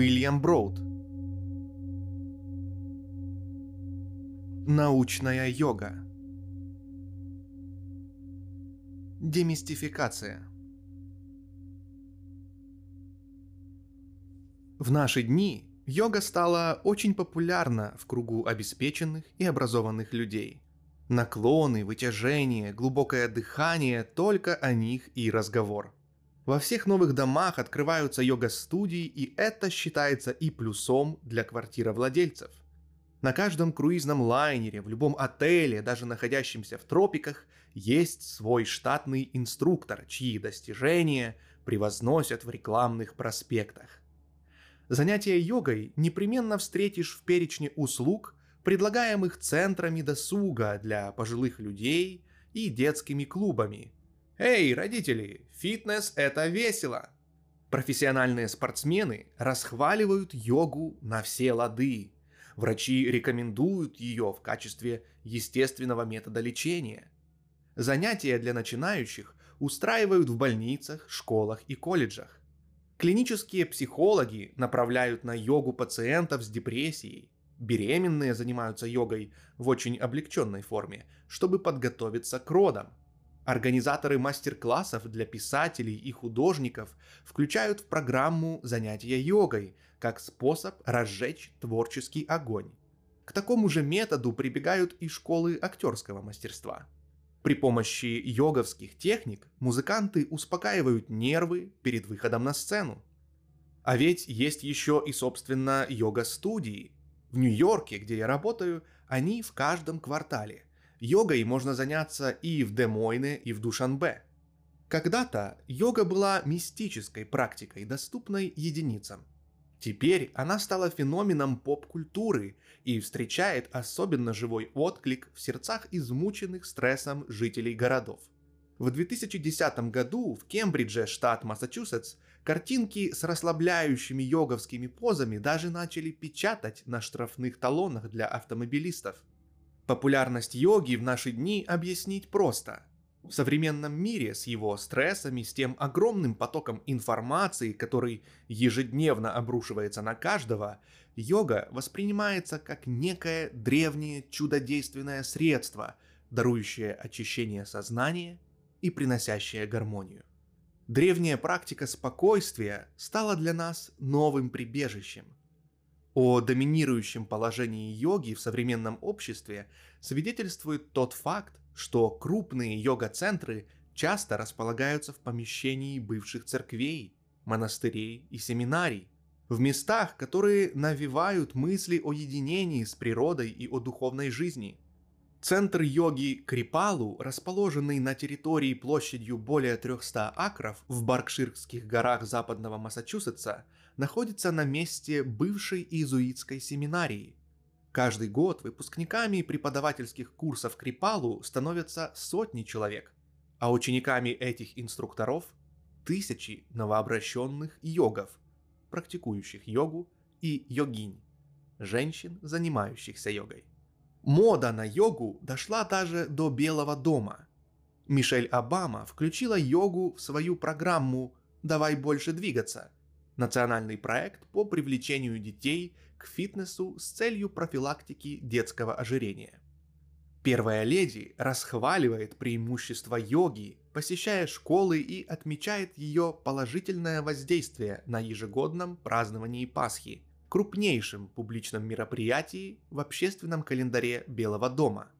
Уильям Броуд. Научная йога. Демистификация. В наши дни йога стала очень популярна в кругу обеспеченных и образованных людей. Наклоны, вытяжение, глубокое дыхание – только о них и разговор – во всех новых домах открываются йога-студии, и это считается и плюсом для квартировладельцев. На каждом круизном лайнере, в любом отеле, даже находящемся в тропиках, есть свой штатный инструктор, чьи достижения превозносят в рекламных проспектах. Занятия йогой непременно встретишь в перечне услуг, предлагаемых центрами досуга для пожилых людей и детскими клубами – Эй, родители, фитнес – это весело! Профессиональные спортсмены расхваливают йогу на все лады. Врачи рекомендуют ее в качестве естественного метода лечения. Занятия для начинающих устраивают в больницах, школах и колледжах. Клинические психологи направляют на йогу пациентов с депрессией. Беременные занимаются йогой в очень облегченной форме, чтобы подготовиться к родам – Организаторы мастер-классов для писателей и художников включают в программу занятия йогой как способ разжечь творческий огонь. К такому же методу прибегают и школы актерского мастерства. При помощи йоговских техник музыканты успокаивают нервы перед выходом на сцену. А ведь есть еще и, собственно, йога-студии. В Нью-Йорке, где я работаю, они в каждом квартале – Йогой можно заняться и в Демойне, и в Душанбе. Когда-то йога была мистической практикой, доступной единицам. Теперь она стала феноменом поп-культуры и встречает особенно живой отклик в сердцах измученных стрессом жителей городов. В 2010 году в Кембридже, штат Массачусетс, картинки с расслабляющими йоговскими позами даже начали печатать на штрафных талонах для автомобилистов – Популярность йоги в наши дни объяснить просто. В современном мире с его стрессами, с тем огромным потоком информации, который ежедневно обрушивается на каждого, йога воспринимается как некое древнее чудодейственное средство, дарующее очищение сознания и приносящее гармонию. Древняя практика спокойствия стала для нас новым прибежищем – о доминирующем положении йоги в современном обществе свидетельствует тот факт, что крупные йога-центры часто располагаются в помещении бывших церквей, монастырей и семинарий, в местах, которые навевают мысли о единении с природой и о духовной жизни – Центр йоги Крипалу, расположенный на территории площадью более 300 акров в Баркширских горах западного Массачусетса, находится на месте бывшей иезуитской семинарии. Каждый год выпускниками преподавательских курсов Крипалу становятся сотни человек, а учениками этих инструкторов – тысячи новообращенных йогов, практикующих йогу и йогинь, женщин, занимающихся йогой. Мода на йогу дошла даже до Белого дома. Мишель Обама включила йогу в свою программу «Давай больше двигаться» – национальный проект по привлечению детей к фитнесу с целью профилактики детского ожирения. Первая леди расхваливает преимущества йоги, посещая школы и отмечает ее положительное воздействие на ежегодном праздновании Пасхи – крупнейшем публичном мероприятии в общественном календаре Белого дома.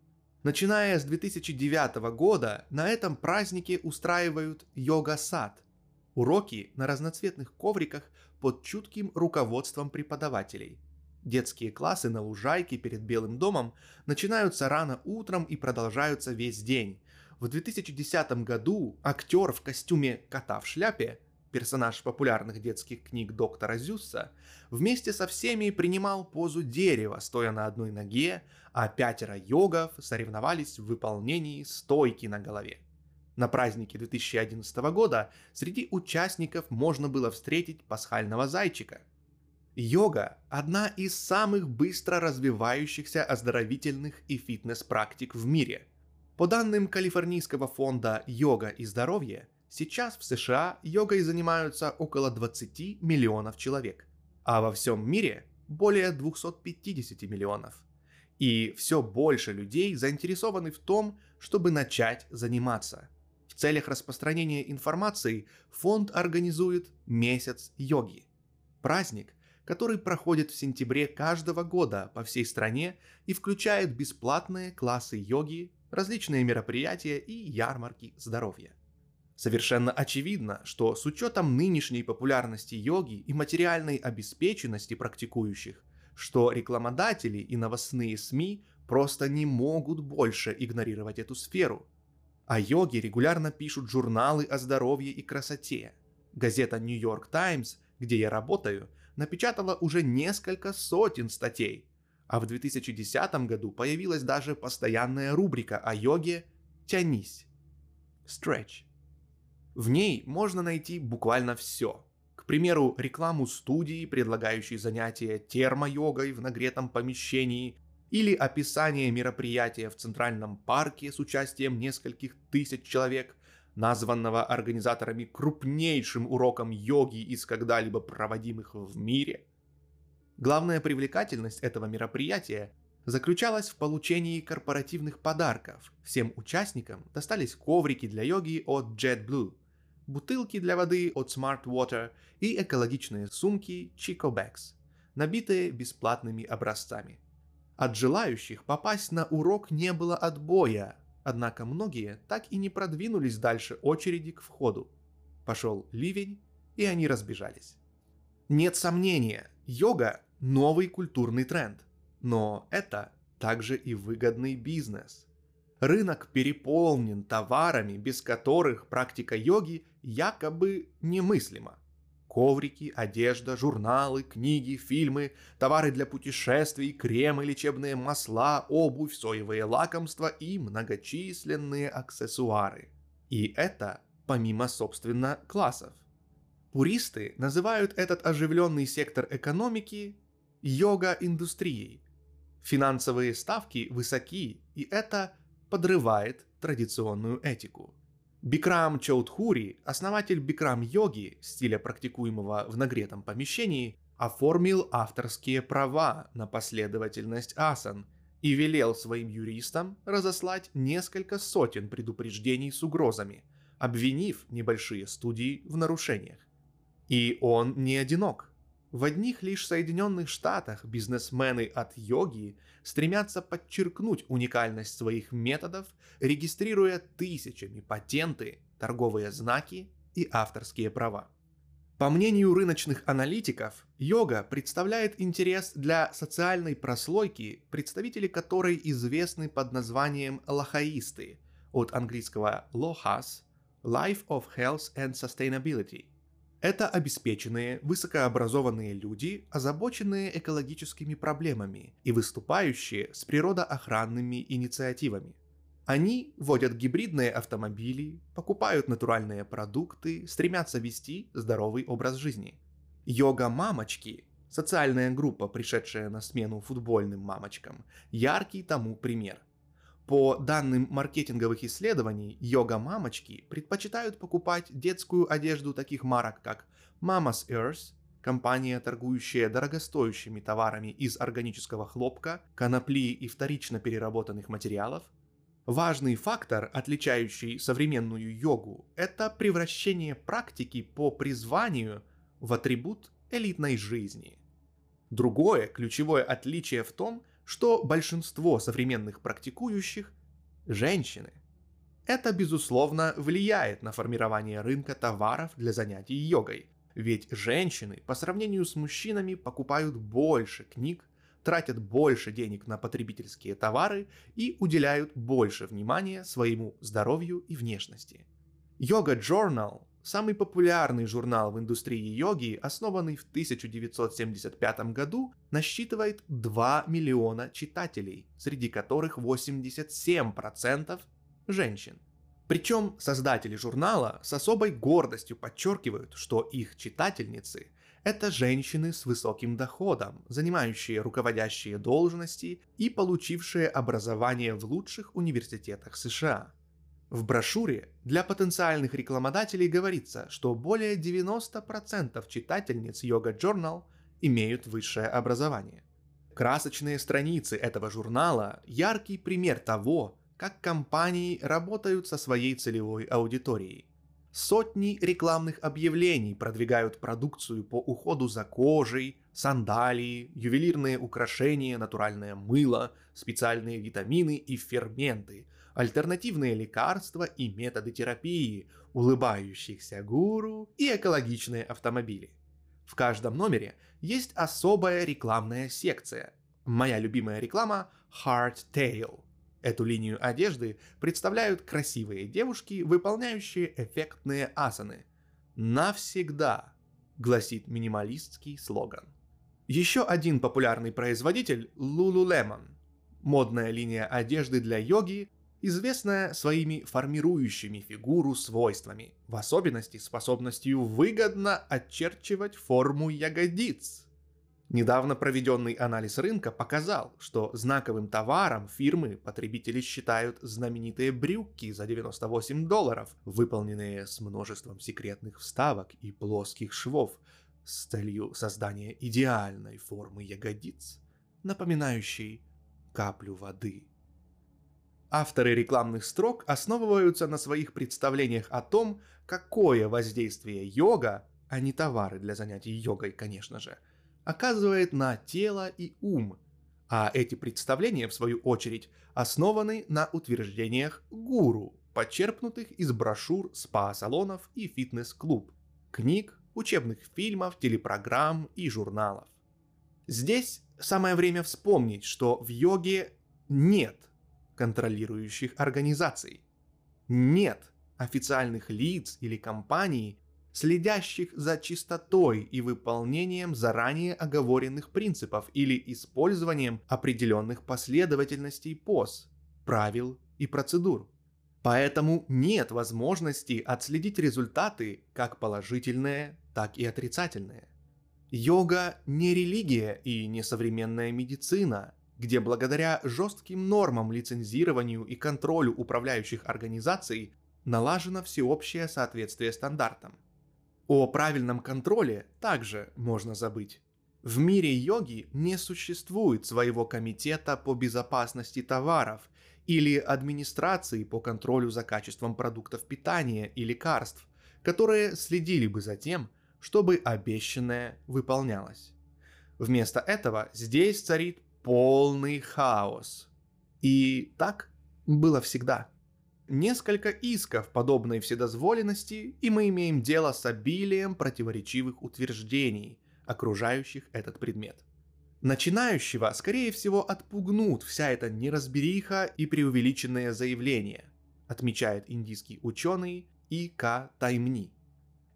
Начиная с 2009 года на этом празднике устраивают йога-сад – уроки на разноцветных ковриках под чутким руководством преподавателей. Детские классы на лужайке перед Белым домом начинаются рано утром и продолжаются весь день. В 2010 году актер в костюме кота в шляпе персонаж популярных детских книг доктора Зюсса, вместе со всеми принимал позу дерева, стоя на одной ноге, а пятеро йогов соревновались в выполнении стойки на голове. На празднике 2011 года среди участников можно было встретить пасхального зайчика. Йога – одна из самых быстро развивающихся оздоровительных и фитнес-практик в мире. По данным Калифорнийского фонда «Йога и здоровье», Сейчас в США йогой занимаются около 20 миллионов человек. а во всем мире более 250 миллионов. И все больше людей заинтересованы в том, чтобы начать заниматься. Целях распространения информации фонд организует Месяц йоги. Праздник, который проходит в сентябре каждого года по всей стране и включает бесплатные классы йоги, различные мероприятия и ярмарки здоровья. Совершенно очевидно, что с учетом нынешней популярности йоги и материальной обеспеченности практикующих, что рекламодатели и новостные СМИ просто не могут больше игнорировать эту сферу. О йоге регулярно пишут журналы о здоровье и красоте. Газета New York Times, где я работаю, напечатала уже несколько сотен статей, а в 2010 году появилась даже постоянная рубрика о йоге «Тянись» – «Stretch». В ней можно найти буквально все. К примеру, рекламу студии, предлагающей занятия термо-йогой в нагретом помещении, или описание мероприятия в Центральном парке с участием нескольких тысяч человек, названного организаторами крупнейшим уроком йоги из когда-либо проводимых в мире. Главная привлекательность этого мероприятия заключалась в получении корпоративных подарков. Всем участникам достались коврики для йоги от JetBlue, бутылки для воды от Smart Water и экологичные сумки Chico Bags, набитые бесплатными образцами. От желающих попасть на урок не было отбоя, однако многие так и не продвинулись дальше очереди к входу. Пошел ливень, и они разбежались. Нет сомнения, йога – новый культурный тренд, но это также и выгодный бизнес – Рынок переполнен товарами, без которых практика йоги якобы немыслима. Коврики, одежда, журналы, книги, фильмы, товары для путешествий, кремы, лечебные масла, обувь, соевые лакомства и многочисленные аксессуары. И это помимо, собственно, классов. Пуристы называют этот оживленный сектор экономики йога-индустрией. Финансовые ставки высоки, и это подрывает традиционную этику. Бикрам Чоудхури, основатель бикрам-йоги, стиля практикуемого в нагретом помещении, оформил авторские права на последовательность асан и велел своим юристам разослать несколько сотен предупреждений с угрозами, обвинив небольшие студии в нарушениях. И он не одинок. В одних лишь Соединенных Штатах бизнесмены от йоги стремятся подчеркнуть уникальность своих методов, регистрируя тысячами патенты, торговые знаки и авторские права. По мнению рыночных аналитиков, йога представляет интерес для социальной прослойки, представители которой известны под названием лохаисты, от английского lohas – Life of Health and Sustainability – это обеспеченные, высокообразованные люди, озабоченные экологическими проблемами и выступающие с природоохранными инициативами. Они водят гибридные автомобили, покупают натуральные продукты, стремятся вести здоровый образ жизни. Йога-мамочки – социальная группа, пришедшая на смену футбольным мамочкам, яркий тому пример – по данным маркетинговых исследований, йога-мамочки предпочитают покупать детскую одежду таких марок, как Mama's Earth, компания, торгующая дорогостоящими товарами из органического хлопка, конопли и вторично переработанных материалов. Важный фактор, отличающий современную йогу, это превращение практики по призванию в атрибут элитной жизни. Другое ключевое отличие в том, что большинство современных практикующих – женщины. Это, безусловно, влияет на формирование рынка товаров для занятий йогой, ведь женщины по сравнению с мужчинами покупают больше книг, тратят больше денег на потребительские товары и уделяют больше внимания своему здоровью и внешности. Йога Journal Самый популярный журнал в индустрии йоги, основанный в 1975 году, насчитывает 2 миллиона читателей, среди которых 87% женщин. Причем создатели журнала с особой гордостью подчеркивают, что их читательницы – это женщины с высоким доходом, занимающие руководящие должности и получившие образование в лучших университетах США – в брошюре для потенциальных рекламодателей говорится, что более 90% читательниц Yoga Journal имеют высшее образование. Красочные страницы этого журнала – яркий пример того, как компании работают со своей целевой аудиторией. Сотни рекламных объявлений продвигают продукцию по уходу за кожей, сандалии, ювелирные украшения, натуральное мыло, специальные витамины и ферменты, альтернативные лекарства и методы терапии, улыбающихся гуру и экологичные автомобили. В каждом номере есть особая рекламная секция. Моя любимая реклама Hardtail. Эту линию одежды представляют красивые девушки, выполняющие эффектные асаны. Навсегда, гласит минималистский слоган. Еще один популярный производитель – Lululemon. Модная линия одежды для йоги, известная своими формирующими фигуру свойствами, в особенности способностью выгодно очерчивать форму ягодиц. Недавно проведенный анализ рынка показал, что знаковым товаром фирмы потребители считают знаменитые брюки за 98 долларов, выполненные с множеством секретных вставок и плоских швов, с целью создания идеальной формы ягодиц, напоминающей каплю воды. Авторы рекламных строк основываются на своих представлениях о том, какое воздействие йога, а не товары для занятий йогой, конечно же, оказывает на тело и ум, а эти представления, в свою очередь, основаны на утверждениях гуру, подчерпнутых из брошюр спа-салонов и фитнес-клуб, книг, учебных фильмов, телепрограмм и журналов. Здесь самое время вспомнить, что в йоге нет контролирующих организаций. Нет официальных лиц или компаний, следящих за чистотой и выполнением заранее оговоренных принципов или использованием определенных последовательностей поз, правил и процедур. Поэтому нет возможности отследить результаты как положительные, так и отрицательные. Йога не религия и не современная медицина, где благодаря жестким нормам лицензированию и контролю управляющих организаций налажено всеобщее соответствие стандартам. О правильном контроле также можно забыть. В мире йоги не существует своего комитета по безопасности товаров или администрации по контролю за качеством продуктов питания и лекарств, которые следили бы за тем, чтобы обещанное выполнялось. Вместо этого здесь царит полный хаос. И так было всегда. Несколько исков подобной вседозволенности, и мы имеем дело с обилием противоречивых утверждений, окружающих этот предмет. Начинающего, скорее всего, отпугнут вся эта неразбериха и преувеличенное заявление, отмечает индийский ученый И. К. Таймни.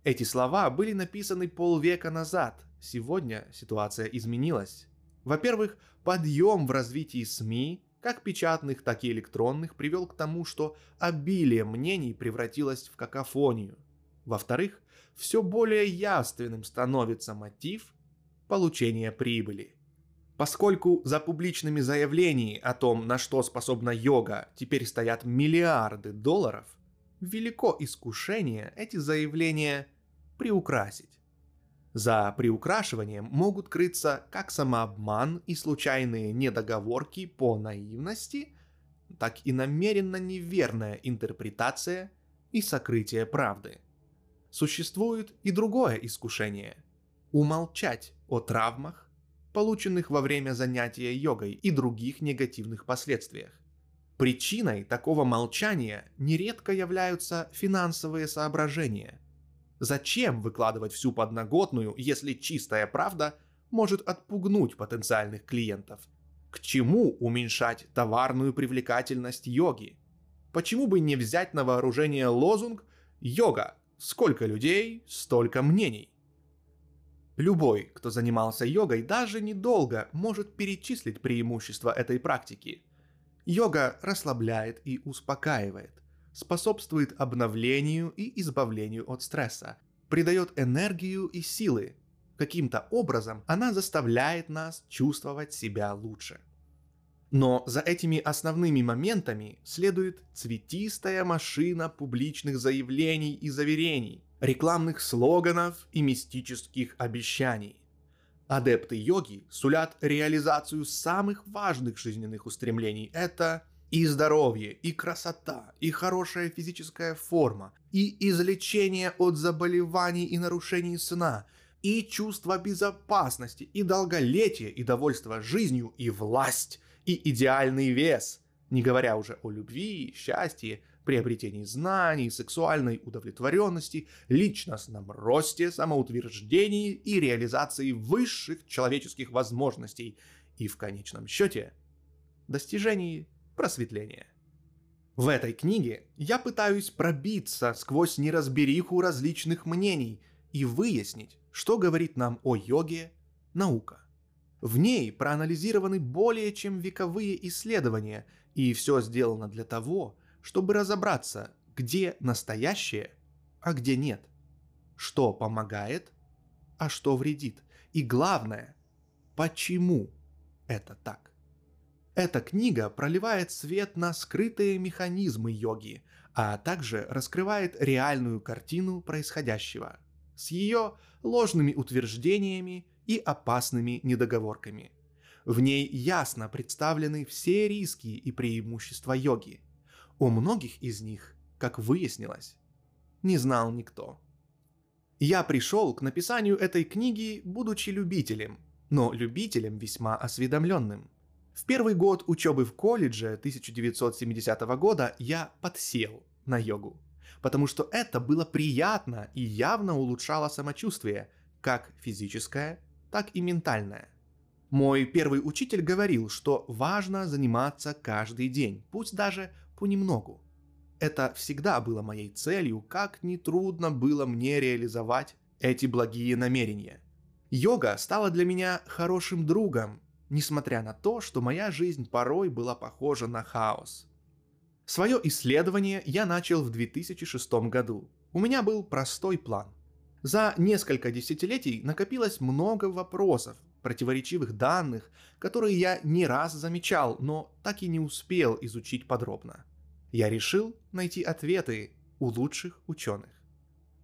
Эти слова были написаны полвека назад, сегодня ситуация изменилась. Во-первых, подъем в развитии СМИ, как печатных, так и электронных, привел к тому, что обилие мнений превратилось в какофонию. Во-вторых, все более явственным становится мотив получения прибыли. Поскольку за публичными заявлениями о том, на что способна йога, теперь стоят миллиарды долларов, велико искушение эти заявления приукрасить. За приукрашиванием могут крыться как самообман и случайные недоговорки по наивности, так и намеренно неверная интерпретация и сокрытие правды. Существует и другое искушение – умолчать о травмах, полученных во время занятия йогой и других негативных последствиях. Причиной такого молчания нередко являются финансовые соображения – Зачем выкладывать всю подноготную, если чистая правда может отпугнуть потенциальных клиентов? К чему уменьшать товарную привлекательность йоги? Почему бы не взять на вооружение лозунг «Йога. Сколько людей, столько мнений»? Любой, кто занимался йогой даже недолго, может перечислить преимущества этой практики. Йога расслабляет и успокаивает способствует обновлению и избавлению от стресса, придает энергию и силы. Каким-то образом она заставляет нас чувствовать себя лучше. Но за этими основными моментами следует цветистая машина публичных заявлений и заверений, рекламных слоганов и мистических обещаний. Адепты йоги сулят реализацию самых важных жизненных устремлений. Это и здоровье, и красота, и хорошая физическая форма, и излечение от заболеваний и нарушений сна, и чувство безопасности, и долголетие, и довольство жизнью, и власть, и идеальный вес, не говоря уже о любви, счастье, приобретении знаний, сексуальной удовлетворенности, личностном росте, самоутверждении и реализации высших человеческих возможностей. И в конечном счете достижении просветления. В этой книге я пытаюсь пробиться сквозь неразбериху различных мнений и выяснить, что говорит нам о йоге наука. В ней проанализированы более чем вековые исследования, и все сделано для того, чтобы разобраться, где настоящее, а где нет, что помогает, а что вредит, и главное, почему это так. Эта книга проливает свет на скрытые механизмы йоги, а также раскрывает реальную картину происходящего с ее ложными утверждениями и опасными недоговорками. В ней ясно представлены все риски и преимущества йоги. О многих из них, как выяснилось, не знал никто. Я пришел к написанию этой книги, будучи любителем, но любителем весьма осведомленным. В первый год учебы в колледже 1970 года я подсел на йогу, потому что это было приятно и явно улучшало самочувствие, как физическое, так и ментальное. Мой первый учитель говорил, что важно заниматься каждый день, пусть даже понемногу. Это всегда было моей целью, как нетрудно было мне реализовать эти благие намерения. Йога стала для меня хорошим другом, несмотря на то, что моя жизнь порой была похожа на хаос. Свое исследование я начал в 2006 году. У меня был простой план. За несколько десятилетий накопилось много вопросов, противоречивых данных, которые я не раз замечал, но так и не успел изучить подробно. Я решил найти ответы у лучших ученых.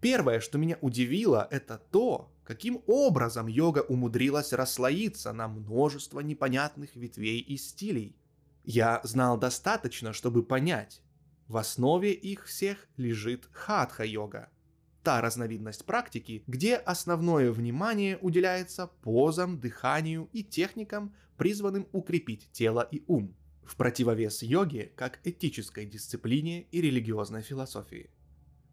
Первое, что меня удивило, это то, каким образом йога умудрилась расслоиться на множество непонятных ветвей и стилей. Я знал достаточно, чтобы понять, в основе их всех лежит хатха-йога, та разновидность практики, где основное внимание уделяется позам, дыханию и техникам, призванным укрепить тело и ум, в противовес йоге как этической дисциплине и религиозной философии.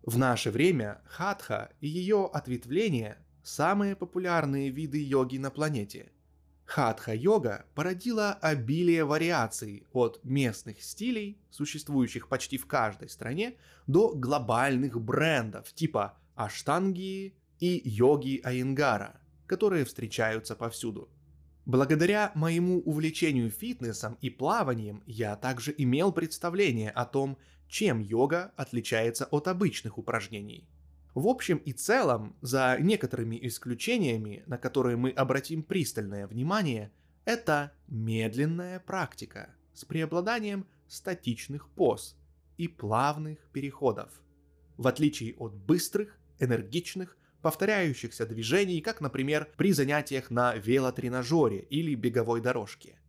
В наше время хатха и ее ответвления самые популярные виды йоги на планете. Хатха-йога породила обилие вариаций от местных стилей, существующих почти в каждой стране, до глобальных брендов типа аштанги и йоги Айенгара, которые встречаются повсюду. Благодаря моему увлечению фитнесом и плаванием я также имел представление о том, чем йога отличается от обычных упражнений – в общем и целом, за некоторыми исключениями, на которые мы обратим пристальное внимание, это медленная практика с преобладанием статичных поз и плавных переходов. В отличие от быстрых, энергичных, повторяющихся движений, как, например, при занятиях на велотренажере или беговой дорожке.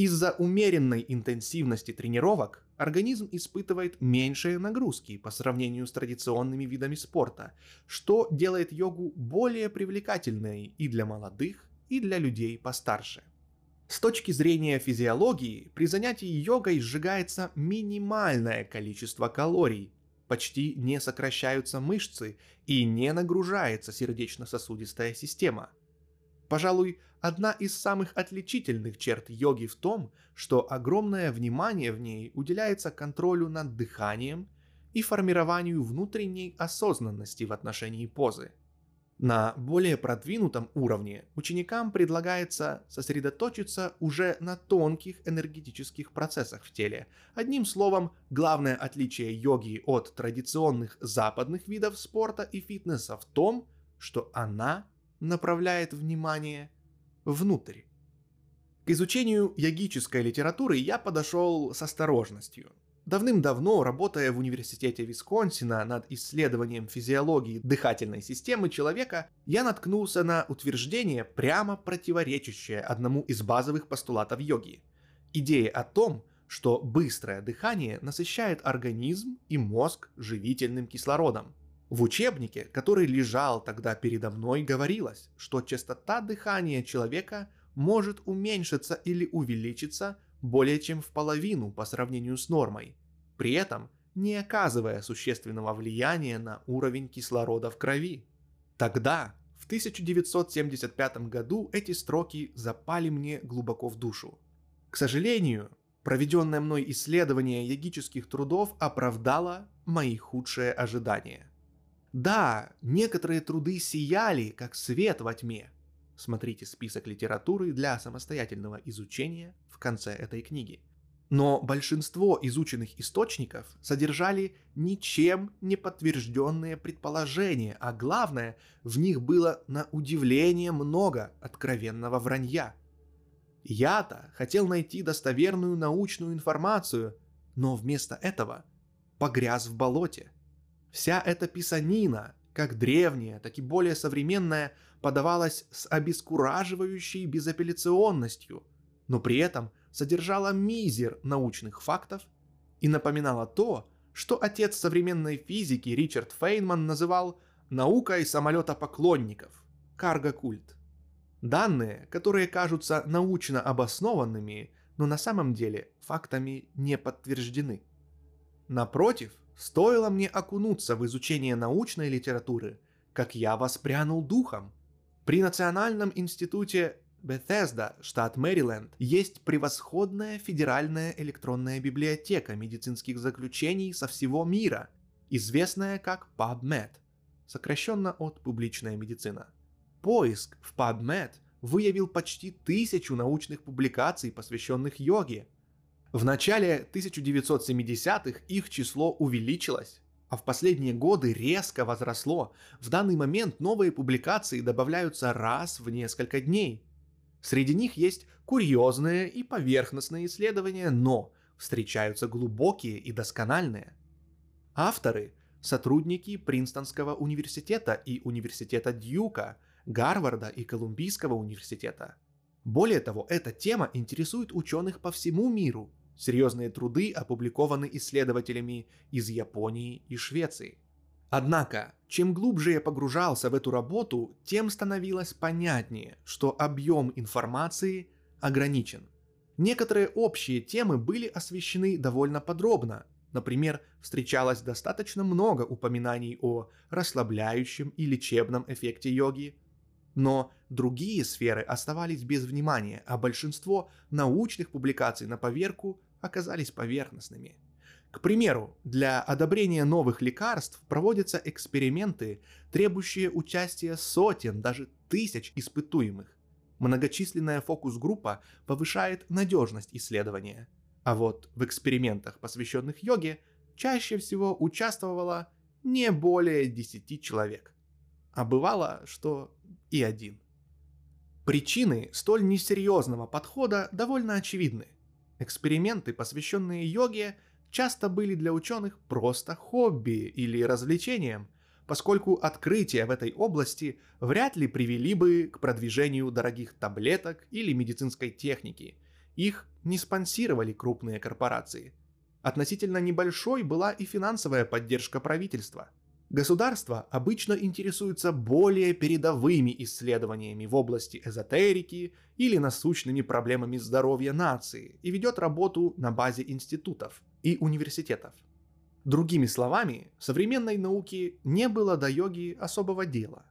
Из-за умеренной интенсивности тренировок организм испытывает меньшие нагрузки по сравнению с традиционными видами спорта, что делает йогу более привлекательной и для молодых, и для людей постарше. С точки зрения физиологии, при занятии йогой сжигается минимальное количество калорий, почти не сокращаются мышцы и не нагружается сердечно-сосудистая система – Пожалуй, одна из самых отличительных черт йоги в том, что огромное внимание в ней уделяется контролю над дыханием и формированию внутренней осознанности в отношении позы. На более продвинутом уровне ученикам предлагается сосредоточиться уже на тонких энергетических процессах в теле. Одним словом, главное отличие йоги от традиционных западных видов спорта и фитнеса в том, что она направляет внимание внутрь. К изучению йогической литературы я подошел с осторожностью. Давным-давно, работая в университете Висконсина над исследованием физиологии дыхательной системы человека, я наткнулся на утверждение, прямо противоречащее одному из базовых постулатов йоги. Идея о том, что быстрое дыхание насыщает организм и мозг живительным кислородом. В учебнике, который лежал тогда передо мной, говорилось, что частота дыхания человека может уменьшиться или увеличиться более чем в половину по сравнению с нормой, при этом не оказывая существенного влияния на уровень кислорода в крови. Тогда, в 1975 году, эти строки запали мне глубоко в душу. К сожалению, проведенное мной исследование йогических трудов оправдало мои худшие ожидания. Да, некоторые труды сияли, как свет во тьме. Смотрите список литературы для самостоятельного изучения в конце этой книги. Но большинство изученных источников содержали ничем не подтвержденные предположения, а главное, в них было на удивление много откровенного вранья. Я-то хотел найти достоверную научную информацию, но вместо этого погряз в болоте. Вся эта писанина, как древняя, так и более современная, подавалась с обескураживающей безапелляционностью, но при этом – содержала мизер научных фактов и напоминала то, что отец современной физики Ричард Фейнман называл наукой самолета поклонников – карго-культ. Данные, которые кажутся научно обоснованными, но на самом деле фактами не подтверждены. Напротив, стоило мне окунуться в изучение научной литературы, как я воспрянул духом. При Национальном институте Bethesda, штат Мэриленд, есть превосходная федеральная электронная библиотека медицинских заключений со всего мира, известная как PubMed, сокращенно от «публичная медицина». Поиск в PubMed выявил почти тысячу научных публикаций, посвященных йоге. В начале 1970-х их число увеличилось, а в последние годы резко возросло. В данный момент новые публикации добавляются раз в несколько дней – Среди них есть курьезные и поверхностные исследования, но встречаются глубокие и доскональные. Авторы – сотрудники Принстонского университета и университета Дьюка, Гарварда и Колумбийского университета. Более того, эта тема интересует ученых по всему миру. Серьезные труды опубликованы исследователями из Японии и Швеции. Однако, чем глубже я погружался в эту работу, тем становилось понятнее, что объем информации ограничен. Некоторые общие темы были освещены довольно подробно. Например, встречалось достаточно много упоминаний о расслабляющем и лечебном эффекте йоги. Но другие сферы оставались без внимания, а большинство научных публикаций на поверку оказались поверхностными – к примеру, для одобрения новых лекарств проводятся эксперименты, требующие участия сотен, даже тысяч испытуемых. Многочисленная фокус-группа повышает надежность исследования. А вот в экспериментах, посвященных йоге, чаще всего участвовало не более 10 человек. А бывало, что и один. Причины столь несерьезного подхода довольно очевидны. Эксперименты, посвященные йоге – часто были для ученых просто хобби или развлечением, поскольку открытия в этой области вряд ли привели бы к продвижению дорогих таблеток или медицинской техники. Их не спонсировали крупные корпорации. Относительно небольшой была и финансовая поддержка правительства – Государство обычно интересуется более передовыми исследованиями в области эзотерики или насущными проблемами здоровья нации и ведет работу на базе институтов и университетов. Другими словами, современной науке не было до йоги особого дела.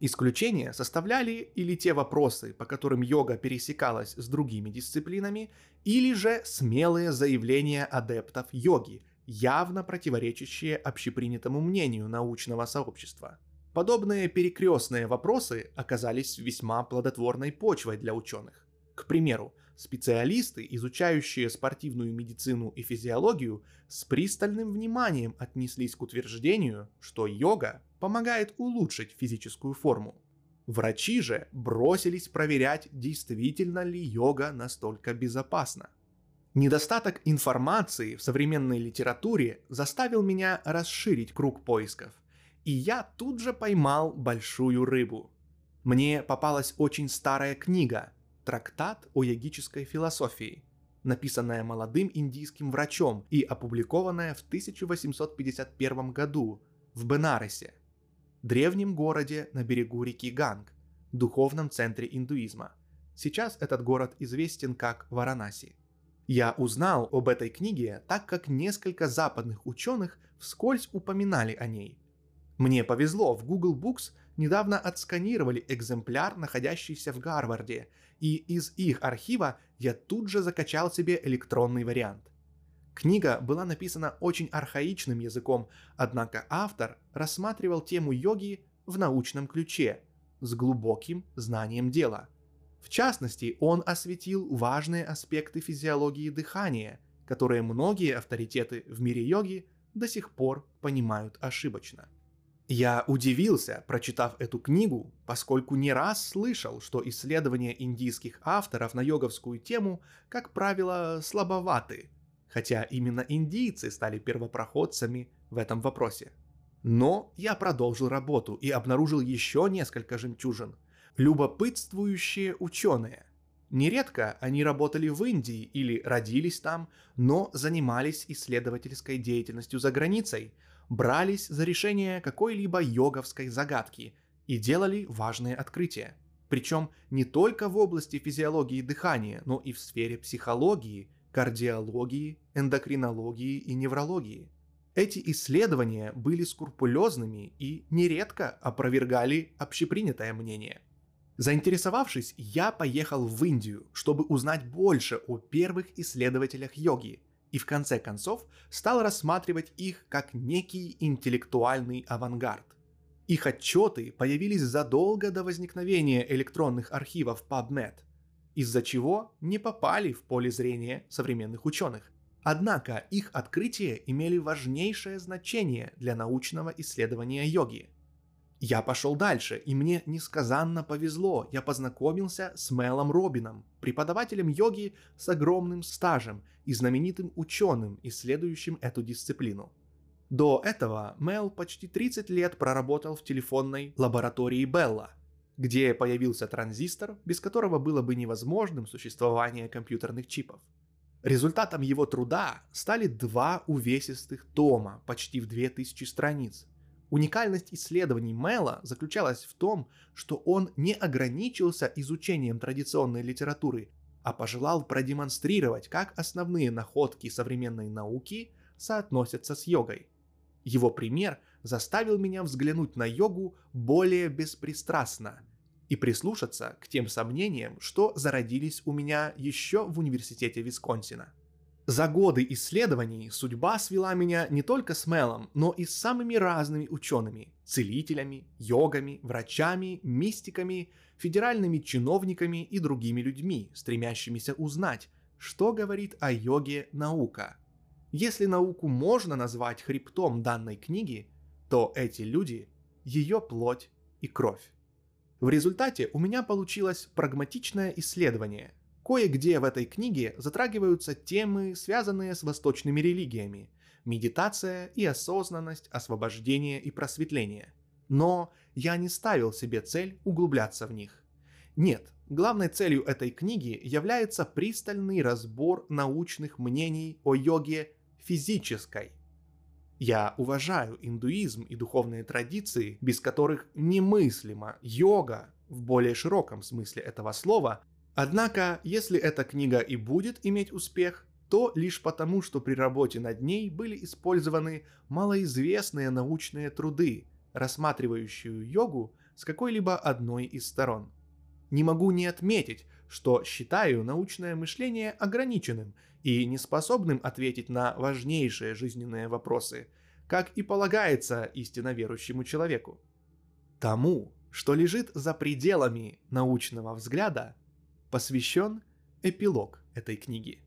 Исключения составляли или те вопросы, по которым йога пересекалась с другими дисциплинами, или же смелые заявления адептов йоги, явно противоречащие общепринятому мнению научного сообщества. Подобные перекрестные вопросы оказались весьма плодотворной почвой для ученых. К примеру, специалисты, изучающие спортивную медицину и физиологию, с пристальным вниманием отнеслись к утверждению, что йога помогает улучшить физическую форму. Врачи же бросились проверять, действительно ли йога настолько безопасна. Недостаток информации в современной литературе заставил меня расширить круг поисков, и я тут же поймал большую рыбу. Мне попалась очень старая книга «Трактат о йогической философии», написанная молодым индийским врачом и опубликованная в 1851 году в Бенаресе, древнем городе на берегу реки Ганг, духовном центре индуизма. Сейчас этот город известен как Варанаси. Я узнал об этой книге, так как несколько западных ученых вскользь упоминали о ней. Мне повезло, в Google Books недавно отсканировали экземпляр, находящийся в Гарварде, и из их архива я тут же закачал себе электронный вариант. Книга была написана очень архаичным языком, однако автор рассматривал тему йоги в научном ключе, с глубоким знанием дела. В частности, он осветил важные аспекты физиологии дыхания, которые многие авторитеты в мире йоги до сих пор понимают ошибочно. Я удивился, прочитав эту книгу, поскольку не раз слышал, что исследования индийских авторов на йоговскую тему, как правило, слабоваты, хотя именно индийцы стали первопроходцами в этом вопросе. Но я продолжил работу и обнаружил еще несколько жемчужин. Любопытствующие ученые. Нередко они работали в Индии или родились там, но занимались исследовательской деятельностью за границей – брались за решение какой-либо йоговской загадки и делали важные открытия. Причем не только в области физиологии дыхания, но и в сфере психологии, кардиологии, эндокринологии и неврологии. Эти исследования были скрупулезными и нередко опровергали общепринятое мнение. Заинтересовавшись, я поехал в Индию, чтобы узнать больше о первых исследователях йоги – и в конце концов стал рассматривать их как некий интеллектуальный авангард. Их отчеты появились задолго до возникновения электронных архивов PubMed, из-за чего не попали в поле зрения современных ученых. Однако их открытия имели важнейшее значение для научного исследования йоги – я пошел дальше, и мне несказанно повезло. Я познакомился с Мелом Робином, преподавателем йоги с огромным стажем и знаменитым ученым, исследующим эту дисциплину. До этого Мел почти 30 лет проработал в телефонной лаборатории Белла, где появился транзистор, без которого было бы невозможным существование компьютерных чипов. Результатом его труда стали два увесистых тома, почти в 2000 страниц, Уникальность исследований Мэла заключалась в том, что он не ограничился изучением традиционной литературы, а пожелал продемонстрировать, как основные находки современной науки соотносятся с йогой. Его пример заставил меня взглянуть на йогу более беспристрастно и прислушаться к тем сомнениям, что зародились у меня еще в университете Висконсина. За годы исследований судьба свела меня не только с Мелом, но и с самыми разными учеными, целителями, йогами, врачами, мистиками, федеральными чиновниками и другими людьми, стремящимися узнать, что говорит о йоге наука. Если науку можно назвать хребтом данной книги, то эти люди – ее плоть и кровь. В результате у меня получилось прагматичное исследование, Кое-где в этой книге затрагиваются темы, связанные с восточными религиями, медитация и осознанность, освобождение и просветление. Но я не ставил себе цель углубляться в них. Нет, главной целью этой книги является пристальный разбор научных мнений о йоге физической. Я уважаю индуизм и духовные традиции, без которых немыслима йога в более широком смысле этого слова, Однако, если эта книга и будет иметь успех, то лишь потому, что при работе над ней были использованы малоизвестные научные труды, рассматривающие йогу с какой-либо одной из сторон. Не могу не отметить, что считаю научное мышление ограниченным и неспособным ответить на важнейшие жизненные вопросы, как и полагается истинно верующему человеку. Тому, что лежит за пределами научного взгляда, посвящен эпилог этой книги.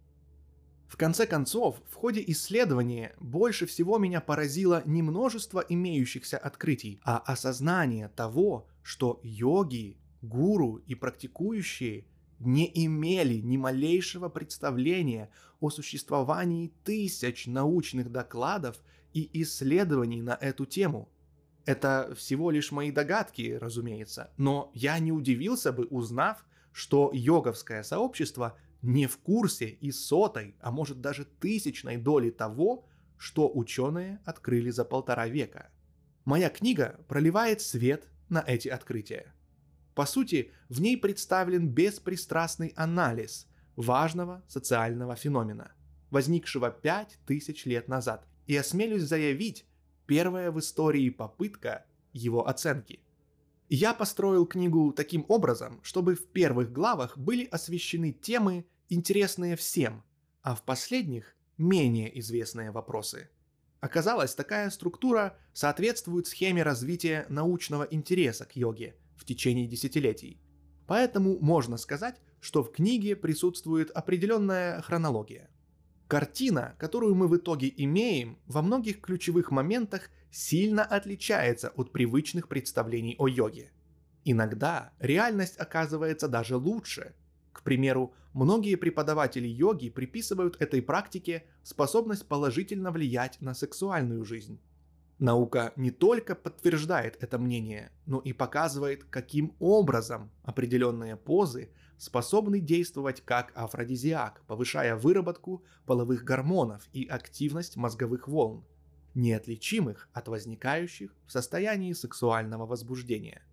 В конце концов, в ходе исследования больше всего меня поразило не множество имеющихся открытий, а осознание того, что йоги, гуру и практикующие не имели ни малейшего представления о существовании тысяч научных докладов и исследований на эту тему. Это всего лишь мои догадки, разумеется, но я не удивился бы, узнав, что йоговское сообщество не в курсе и сотой, а может даже тысячной доли того, что ученые открыли за полтора века. Моя книга проливает свет на эти открытия. По сути, в ней представлен беспристрастный анализ важного социального феномена, возникшего пять тысяч лет назад, и осмелюсь заявить, первая в истории попытка его оценки. Я построил книгу таким образом, чтобы в первых главах были освещены темы, интересные всем, а в последних – менее известные вопросы. Оказалось, такая структура соответствует схеме развития научного интереса к йоге в течение десятилетий. Поэтому можно сказать, что в книге присутствует определенная хронология. Картина, которую мы в итоге имеем, во многих ключевых моментах сильно отличается от привычных представлений о йоге. Иногда реальность оказывается даже лучше. К примеру, многие преподаватели йоги приписывают этой практике способность положительно влиять на сексуальную жизнь. Наука не только подтверждает это мнение, но и показывает, каким образом определенные позы способны действовать как афродизиак, повышая выработку половых гормонов и активность мозговых волн, неотличимых от возникающих в состоянии сексуального возбуждения.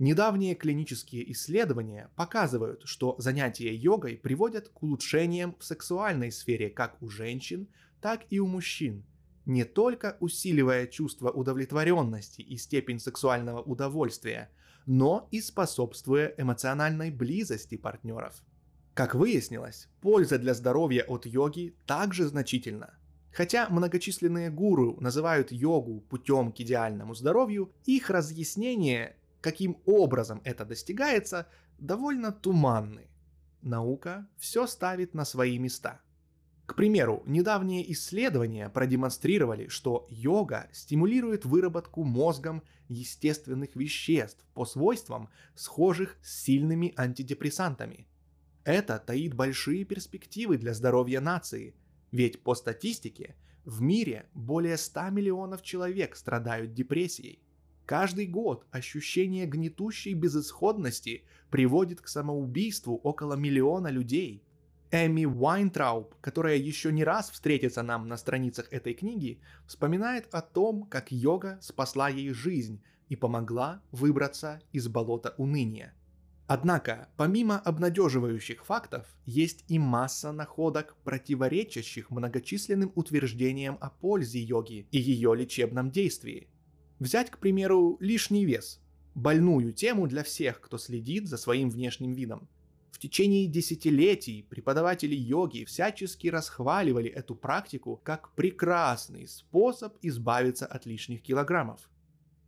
Недавние клинические исследования показывают, что занятия йогой приводят к улучшениям в сексуальной сфере как у женщин, так и у мужчин – не только усиливая чувство удовлетворенности и степень сексуального удовольствия, но и способствуя эмоциональной близости партнеров. Как выяснилось, польза для здоровья от йоги также значительна. Хотя многочисленные гуру называют йогу путем к идеальному здоровью, их разъяснение, каким образом это достигается, довольно туманны. Наука все ставит на свои места – к примеру, недавние исследования продемонстрировали, что йога стимулирует выработку мозгом естественных веществ по свойствам, схожих с сильными антидепрессантами. Это таит большие перспективы для здоровья нации, ведь по статистике в мире более 100 миллионов человек страдают депрессией. Каждый год ощущение гнетущей безысходности приводит к самоубийству около миллиона людей – Эми Уайнтрауб, которая еще не раз встретится нам на страницах этой книги, вспоминает о том, как йога спасла ей жизнь и помогла выбраться из болота уныния. Однако, помимо обнадеживающих фактов, есть и масса находок, противоречащих многочисленным утверждениям о пользе йоги и ее лечебном действии. Взять, к примеру, лишний вес – больную тему для всех, кто следит за своим внешним видом. В течение десятилетий преподаватели йоги всячески расхваливали эту практику как прекрасный способ избавиться от лишних килограммов.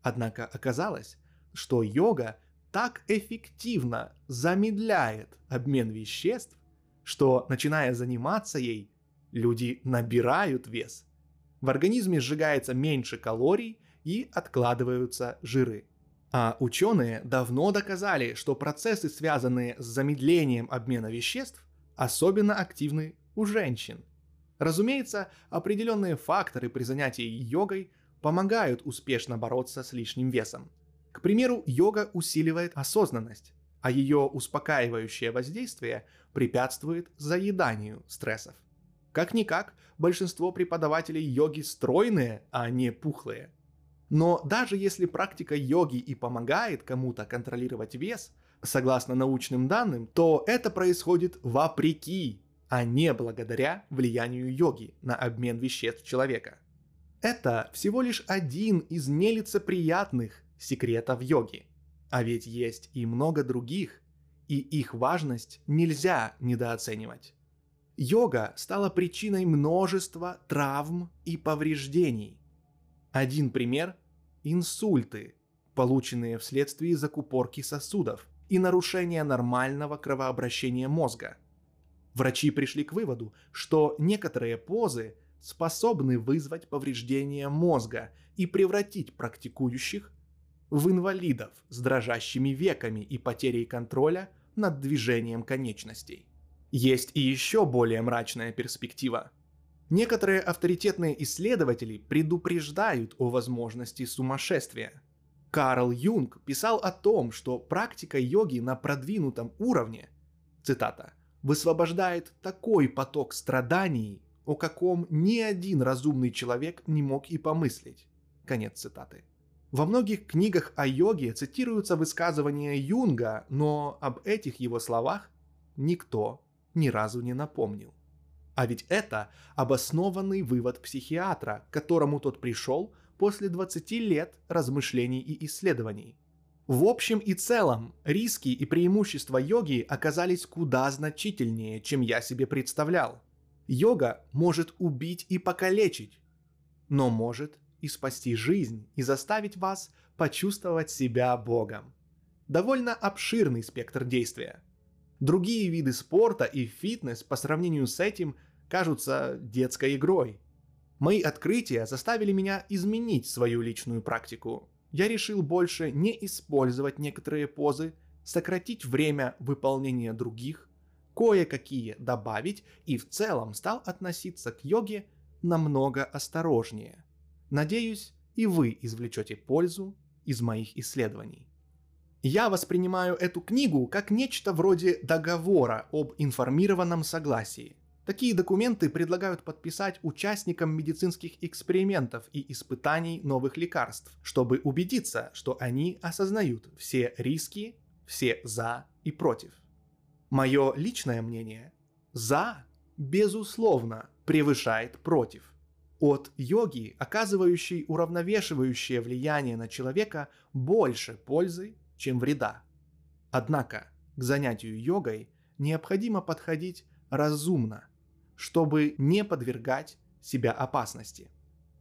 Однако оказалось, что йога так эффективно замедляет обмен веществ, что, начиная заниматься ей, люди набирают вес. В организме сжигается меньше калорий и откладываются жиры. А ученые давно доказали, что процессы, связанные с замедлением обмена веществ, особенно активны у женщин. Разумеется, определенные факторы при занятии йогой помогают успешно бороться с лишним весом. К примеру, йога усиливает осознанность, а ее успокаивающее воздействие препятствует заеданию стрессов. Как-никак, большинство преподавателей йоги стройные, а не пухлые – но даже если практика йоги и помогает кому-то контролировать вес, согласно научным данным, то это происходит вопреки, а не благодаря влиянию йоги на обмен веществ человека. Это всего лишь один из нелицеприятных секретов йоги. А ведь есть и много других, и их важность нельзя недооценивать. Йога стала причиной множества травм и повреждений – один пример – инсульты, полученные вследствие закупорки сосудов и нарушения нормального кровообращения мозга. Врачи пришли к выводу, что некоторые позы способны вызвать повреждение мозга и превратить практикующих в инвалидов с дрожащими веками и потерей контроля над движением конечностей. Есть и еще более мрачная перспектива. Некоторые авторитетные исследователи предупреждают о возможности сумасшествия. Карл Юнг писал о том, что практика йоги на продвинутом уровне, цитата, высвобождает такой поток страданий, о каком ни один разумный человек не мог и помыслить. Конец цитаты. Во многих книгах о йоге цитируются высказывания Юнга, но об этих его словах никто ни разу не напомнил. А ведь это обоснованный вывод психиатра, к которому тот пришел после 20 лет размышлений и исследований. В общем и целом, риски и преимущества йоги оказались куда значительнее, чем я себе представлял. Йога может убить и покалечить, но может и спасти жизнь и заставить вас почувствовать себя Богом. Довольно обширный спектр действия. Другие виды спорта и фитнес по сравнению с этим кажутся детской игрой. Мои открытия заставили меня изменить свою личную практику. Я решил больше не использовать некоторые позы, сократить время выполнения других, кое-какие добавить и в целом стал относиться к йоге намного осторожнее. Надеюсь, и вы извлечете пользу из моих исследований. Я воспринимаю эту книгу как нечто вроде договора об информированном согласии. Такие документы предлагают подписать участникам медицинских экспериментов и испытаний новых лекарств, чтобы убедиться, что они осознают все риски, все за и против. Мое личное мнение – за, безусловно, превышает против. От йоги, оказывающей уравновешивающее влияние на человека, больше пользы, чем вреда. Однако к занятию йогой необходимо подходить разумно, чтобы не подвергать себя опасности.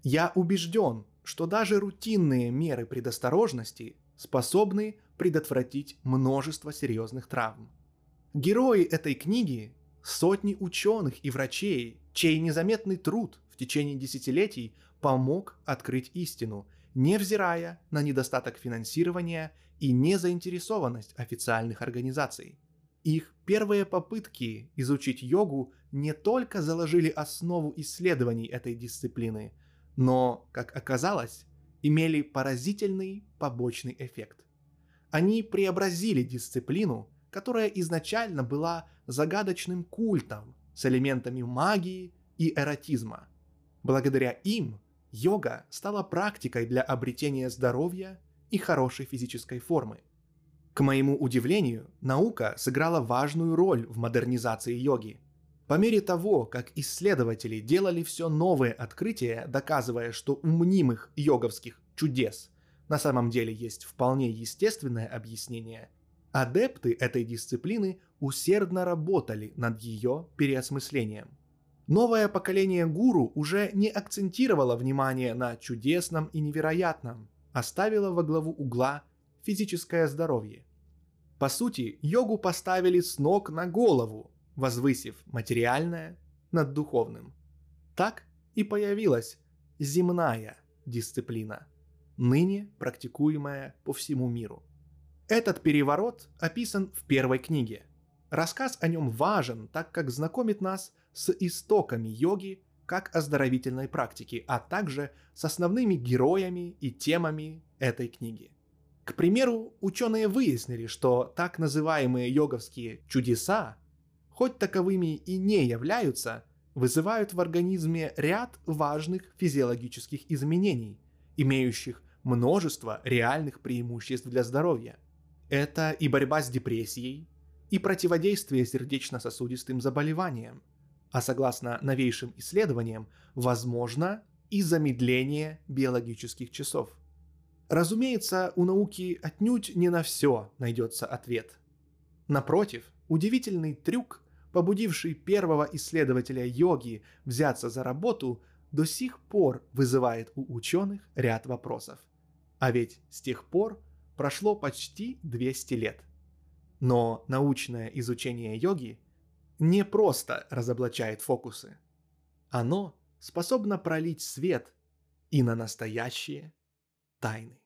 Я убежден, что даже рутинные меры предосторожности способны предотвратить множество серьезных травм. Герои этой книги – сотни ученых и врачей, чей незаметный труд в течение десятилетий помог открыть истину, невзирая на недостаток финансирования и незаинтересованность официальных организаций. Их первые попытки изучить йогу не только заложили основу исследований этой дисциплины, но, как оказалось, имели поразительный побочный эффект. Они преобразили дисциплину которая изначально была загадочным культом с элементами магии и эротизма. Благодаря им йога стала практикой для обретения здоровья и хорошей физической формы. К моему удивлению, наука сыграла важную роль в модернизации йоги. По мере того, как исследователи делали все новые открытия, доказывая, что у мнимых йоговских чудес на самом деле есть вполне естественное объяснение, Адепты этой дисциплины усердно работали над ее переосмыслением. Новое поколение гуру уже не акцентировало внимание на чудесном и невероятном, а ставило во главу угла физическое здоровье. По сути, йогу поставили с ног на голову, возвысив материальное над духовным. Так и появилась земная дисциплина, ныне практикуемая по всему миру. Этот переворот описан в первой книге. Рассказ о нем важен, так как знакомит нас с истоками йоги как оздоровительной практики, а также с основными героями и темами этой книги. К примеру, ученые выяснили, что так называемые йоговские чудеса, хоть таковыми и не являются, вызывают в организме ряд важных физиологических изменений, имеющих множество реальных преимуществ для здоровья – это и борьба с депрессией, и противодействие сердечно-сосудистым заболеваниям, а согласно новейшим исследованиям, возможно и замедление биологических часов. Разумеется, у науки отнюдь не на все найдется ответ. Напротив, удивительный трюк, побудивший первого исследователя йоги взяться за работу, до сих пор вызывает у ученых ряд вопросов. А ведь с тех пор прошло почти 200 лет. Но научное изучение йоги не просто разоблачает фокусы. Оно способно пролить свет и на настоящие тайны.